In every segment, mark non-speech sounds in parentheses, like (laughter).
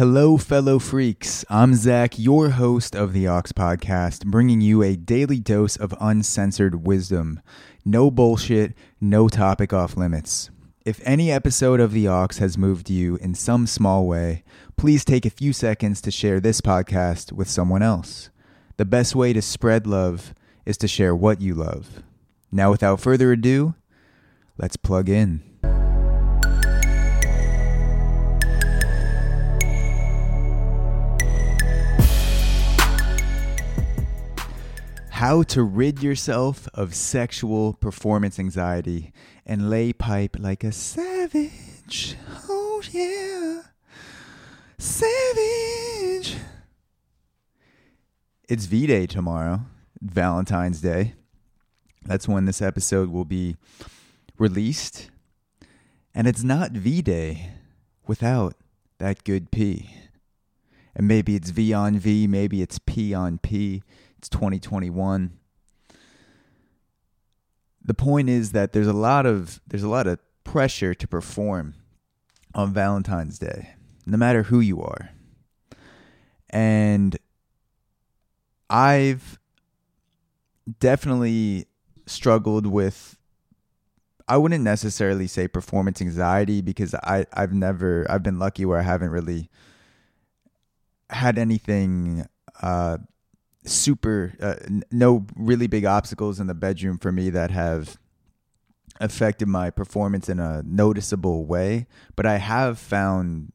Hello, fellow freaks. I'm Zach, your host of the Ox Podcast, bringing you a daily dose of uncensored wisdom. No bullshit, no topic off limits. If any episode of The Ox has moved you in some small way, please take a few seconds to share this podcast with someone else. The best way to spread love is to share what you love. Now, without further ado, let's plug in. How to rid yourself of sexual performance anxiety and lay pipe like a savage. Oh, yeah. Savage. It's V Day tomorrow, Valentine's Day. That's when this episode will be released. And it's not V Day without that good P. And maybe it's V on V, maybe it's P on P. It's 2021. The point is that there's a lot of there's a lot of pressure to perform on Valentine's Day, no matter who you are. And I've definitely struggled with I wouldn't necessarily say performance anxiety because I I've never I've been lucky where I haven't really had anything uh super uh, n- no really big obstacles in the bedroom for me that have affected my performance in a noticeable way but i have found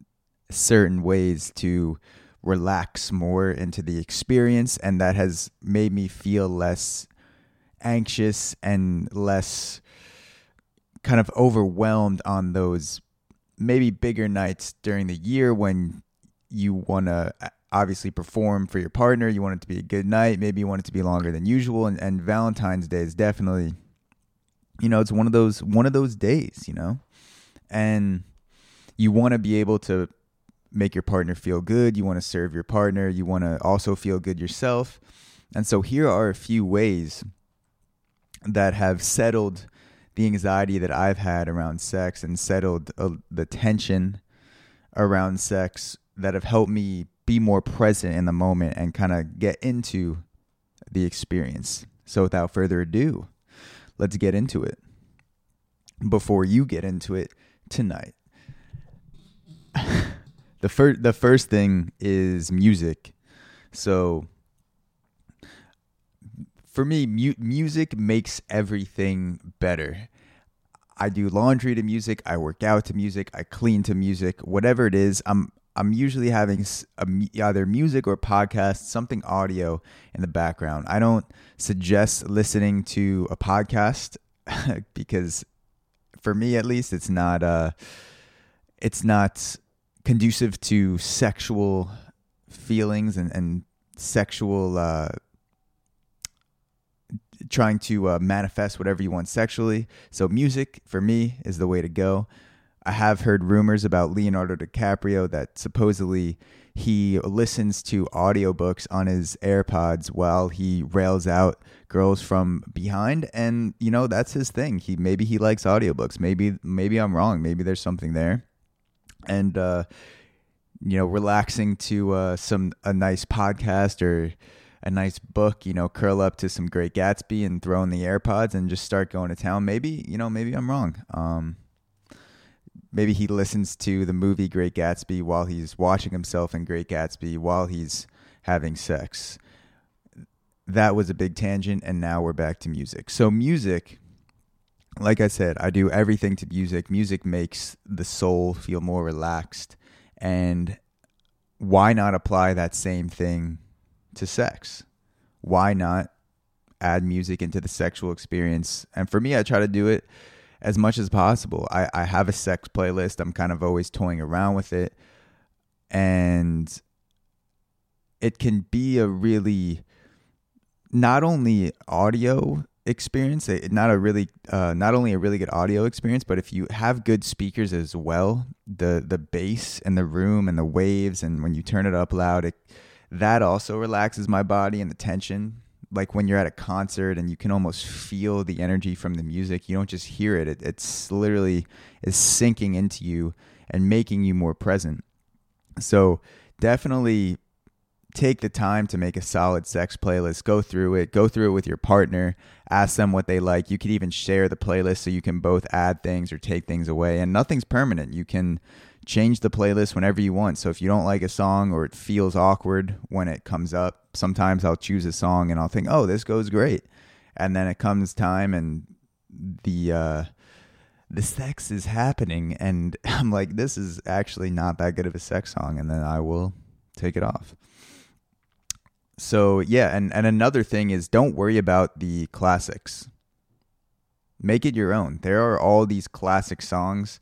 certain ways to relax more into the experience and that has made me feel less anxious and less kind of overwhelmed on those maybe bigger nights during the year when you want to obviously perform for your partner. You want it to be a good night. Maybe you want it to be longer than usual. And, and Valentine's Day is definitely, you know, it's one of those one of those days, you know, and you want to be able to make your partner feel good. You want to serve your partner. You want to also feel good yourself. And so here are a few ways that have settled the anxiety that I've had around sex and settled uh, the tension around sex that have helped me be more present in the moment and kind of get into the experience. So without further ado, let's get into it. Before you get into it tonight. (laughs) the first the first thing is music. So for me, mu- music makes everything better. I do laundry to music, I work out to music, I clean to music, whatever it is. I'm I'm usually having a, either music or podcast, something audio in the background. I don't suggest listening to a podcast (laughs) because, for me at least, it's not uh, it's not conducive to sexual feelings and and sexual uh, trying to uh, manifest whatever you want sexually. So music for me is the way to go. I have heard rumors about Leonardo DiCaprio that supposedly he listens to audiobooks on his AirPods while he rails out girls from behind and you know that's his thing. He maybe he likes audiobooks. Maybe maybe I'm wrong. Maybe there's something there. And uh you know, relaxing to uh some a nice podcast or a nice book, you know, curl up to some great Gatsby and throw in the AirPods and just start going to town. Maybe, you know, maybe I'm wrong. Um maybe he listens to the movie Great Gatsby while he's watching himself in Great Gatsby while he's having sex. That was a big tangent, and now we're back to music. So, music, like I said, I do everything to music. Music makes the soul feel more relaxed. And why not apply that same thing to sex? Why not add music into the sexual experience? And for me, I try to do it as much as possible. I, I have a sex playlist. I'm kind of always toying around with it. And it can be a really not only audio experience, not a really uh, not only a really good audio experience, but if you have good speakers as well, the the bass and the room and the waves and when you turn it up loud, it, that also relaxes my body and the tension like when you're at a concert and you can almost feel the energy from the music. You don't just hear it. it it's literally is sinking into you and making you more present. So definitely take the time to make a solid sex playlist. Go through it. Go through it with your partner. Ask them what they like. You could even share the playlist so you can both add things or take things away. And nothing's permanent. You can change the playlist whenever you want. So if you don't like a song or it feels awkward when it comes up, sometimes I'll choose a song and I'll think, "Oh, this goes great." And then it comes time and the uh the sex is happening and (laughs) I'm like this is actually not that good of a sex song and then I will take it off. So, yeah, and and another thing is don't worry about the classics. Make it your own. There are all these classic songs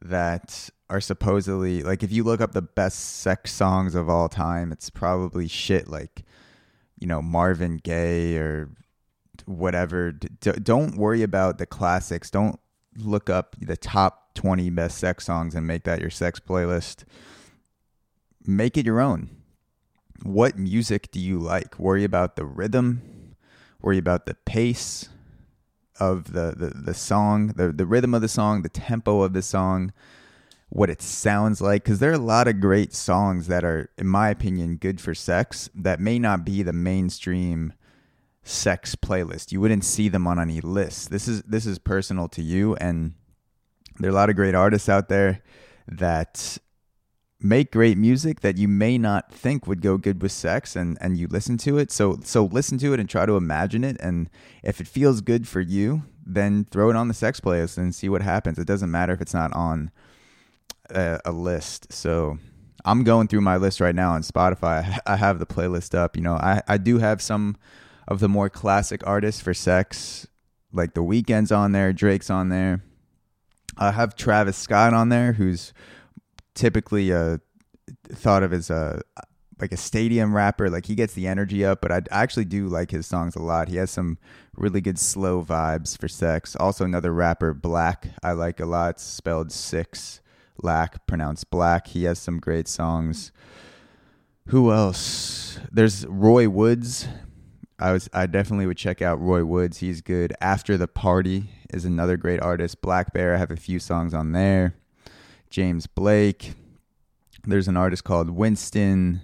that are supposedly like if you look up the best sex songs of all time, it's probably shit like you know Marvin Gaye or whatever. D- don't worry about the classics. Don't look up the top 20 best sex songs and make that your sex playlist. Make it your own. What music do you like? Worry about the rhythm, worry about the pace of the, the, the song, the, the rhythm of the song, the tempo of the song, what it sounds like. Because there are a lot of great songs that are, in my opinion, good for sex that may not be the mainstream sex playlist. You wouldn't see them on any list. This is this is personal to you and there are a lot of great artists out there that make great music that you may not think would go good with sex and and you listen to it. So so listen to it and try to imagine it and if it feels good for you, then throw it on the sex playlist and see what happens. It doesn't matter if it's not on a, a list. So I'm going through my list right now on Spotify. (laughs) I have the playlist up. You know, I, I do have some of the more classic artists for sex, like The Weeknd's on there, Drake's on there. I have Travis Scott on there, who's typically uh, thought of as a like a stadium rapper. Like he gets the energy up, but I actually do like his songs a lot. He has some really good slow vibes for sex. Also, another rapper, Black, I like a lot. Spelled six lack, pronounced black. He has some great songs. Who else? There's Roy Woods. I was I definitely would check out Roy Woods. He's good. After the Party is another great artist. blackbear. I have a few songs on there. James Blake. There's an artist called Winston.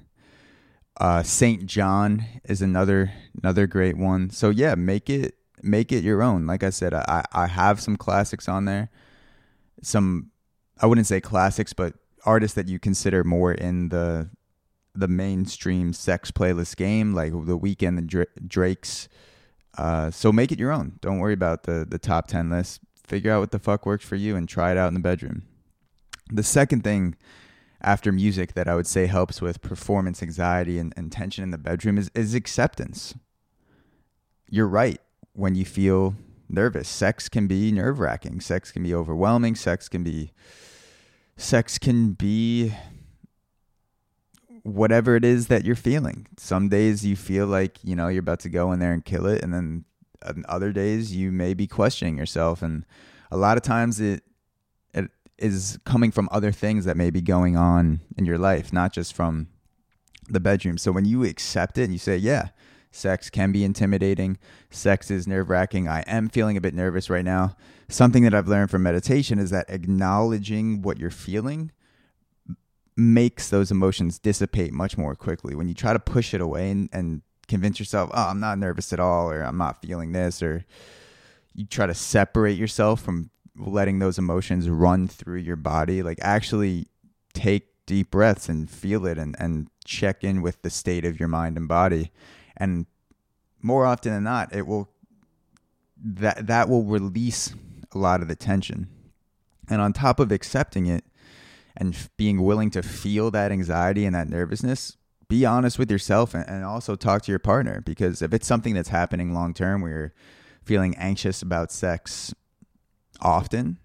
Uh, SAINt JHN is another another great one. So yeah, make it make it your own. Like I said, I I have some classics on there. Some I wouldn't say classics, but artists that you consider more in the the mainstream sex playlist game, like the Weeknd and Drake's. Uh, so make it your own. Don't worry about the the top ten list. Figure out what the fuck works for you and try it out in the bedroom. The second thing after music that I would say helps with performance anxiety and, and tension in the bedroom is, is acceptance. You're right when you feel nervous. Sex can be nerve wracking. Sex can be overwhelming. Sex can be sex can be whatever it is that you're feeling. Some days you feel like, you know, you're about to go in there and kill it and then um, other days you may be questioning yourself and a lot of times it it is coming from other things that may be going on in your life, not just from the bedroom. So when you accept it and you say, "Yeah, sex can be intimidating. Sex is nerve-wracking. I am feeling a bit nervous right now." Something that I've learned from meditation is that acknowledging what you're feeling makes those emotions dissipate much more quickly. When you try to push it away and, and convince yourself, oh, I'm not nervous at all, or I'm not feeling this, or you try to separate yourself from letting those emotions run through your body, like actually take deep breaths and feel it and, and check in with the state of your mind and body. And more often than not, it will that that will release a lot of the tension. And on top of accepting it, and being willing to feel that anxiety and that nervousness, be honest with yourself and, and also talk to your partner because if it's something that's happening long term where you're feeling anxious about sex often,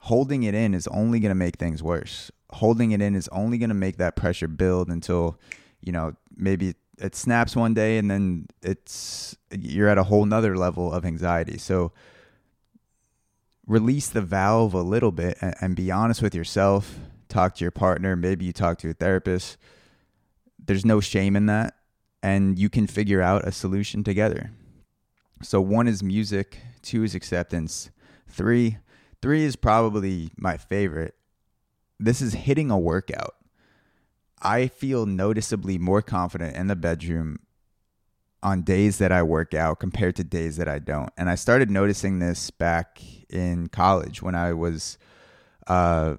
holding it in is only going to make things worse. Holding it in is only going to make that pressure build until, you know, maybe it snaps one day and then it's you're at a whole nother level of anxiety. So release the valve a little bit and, and be honest with yourself. Talk to your partner. Maybe you talk to a therapist. There's no shame in that. And you can figure out a solution together. So, one is music, two is acceptance, three, three is probably my favorite. This is hitting a workout. I feel noticeably more confident in the bedroom on days that I work out compared to days that I don't. And I started noticing this back in college when I was uh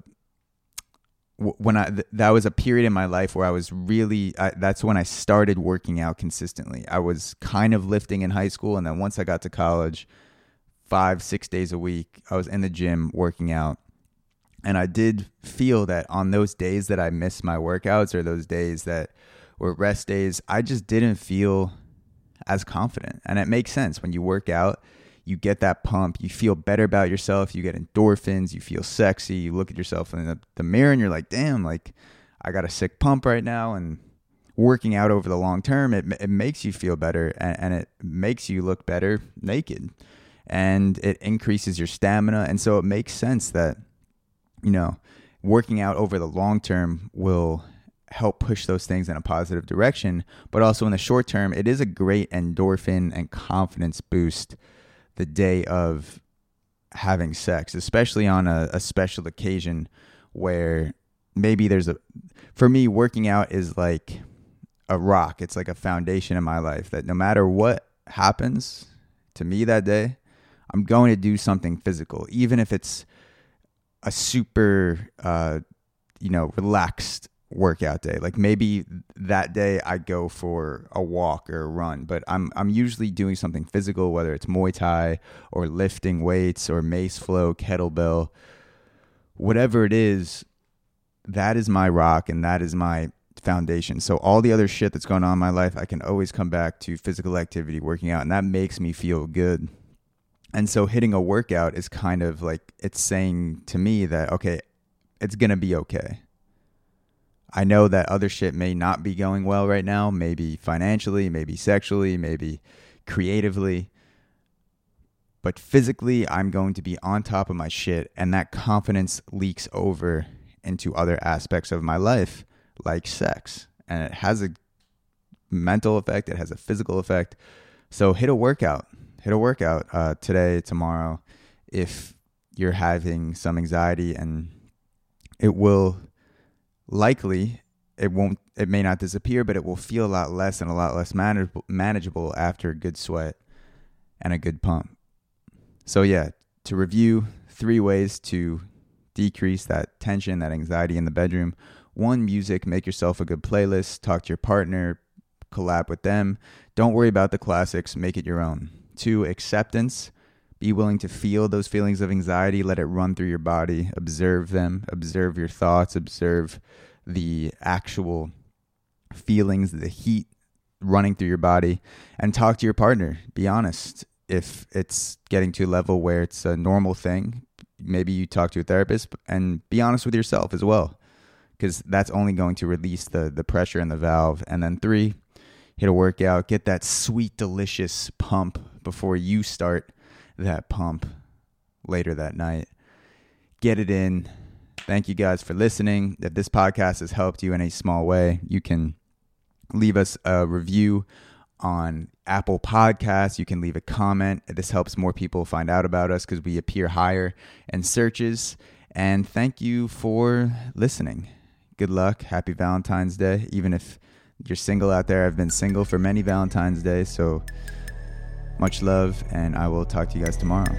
when I th- that was a period in my life where I was really I, that's when I started working out consistently. I was kind of lifting in high school, and then once I got to college, five six days a week, I was in the gym working out, and I did feel that on those days that I missed my workouts or those days that were rest days, I just didn't feel as confident, and it makes sense when you work out you get that pump, you feel better about yourself, you get endorphins, you feel sexy, you look at yourself in the, the mirror and you're like, damn, like I got a sick pump right now. And working out over the long term, it, it makes you feel better and, and it makes you look better naked and it increases your stamina. And so it makes sense that, you know, working out over the long term will help push those things in a positive direction. But also in the short term, it is a great endorphin and confidence boost the day of having sex, especially on a, a special occasion where maybe there's a for me working out is like a rock it's like a foundation in my life that no matter what happens to me that day i'm going to do something physical even if it's a super uh you know relaxed workout day. Like maybe that day I go for a walk or a run, but I'm I'm usually doing something physical, whether it's Muay Thai or lifting weights or mace flow, kettlebell, whatever it is. That is my rock and that is my foundation. So all the other shit that's going on in my life, I can always come back to physical activity, working out, and that makes me feel good. And so hitting a workout is kind of like it's saying to me that okay, it's going to be okay I know that other shit may not be going well right now, maybe financially, maybe sexually, maybe creatively. But physically, I'm going to be on top of my shit, and that confidence leaks over into other aspects of my life, like sex. And it has a mental effect, it has a physical effect. So hit a workout, hit a workout uh, today, tomorrow, if you're having some anxiety, and it will likely it won't it may not disappear but it will feel a lot less and a lot less manageable manageable after a good sweat and a good pump. So yeah to review three ways to decrease that tension that anxiety in the bedroom. One music. Make yourself a good playlist. Talk to your partner collab with them. Don't worry about the classics. Make it your own. Two acceptance. Be willing to feel those feelings of anxiety, let it run through your body, observe them, observe your thoughts, observe the actual feelings, the heat running through your body, and talk to your partner. Be honest. If it's getting to a level where it's a normal thing, maybe you talk to a therapist and be honest with yourself as well, because that's only going to release the, the pressure in the valve. And then three, hit a workout, get that sweet, delicious pump before you start that pump later that night. Get it in. Thank you guys for listening. If this podcast has helped you in a small way, you can leave us a review on Apple Podcasts. You can leave a comment. This helps more people find out about us because we appear higher in searches. And thank you for listening. Good luck. Happy Valentine's Day. Even if you're single out there, I've been single for many Valentine's Days. So much love, and I will talk to you guys tomorrow.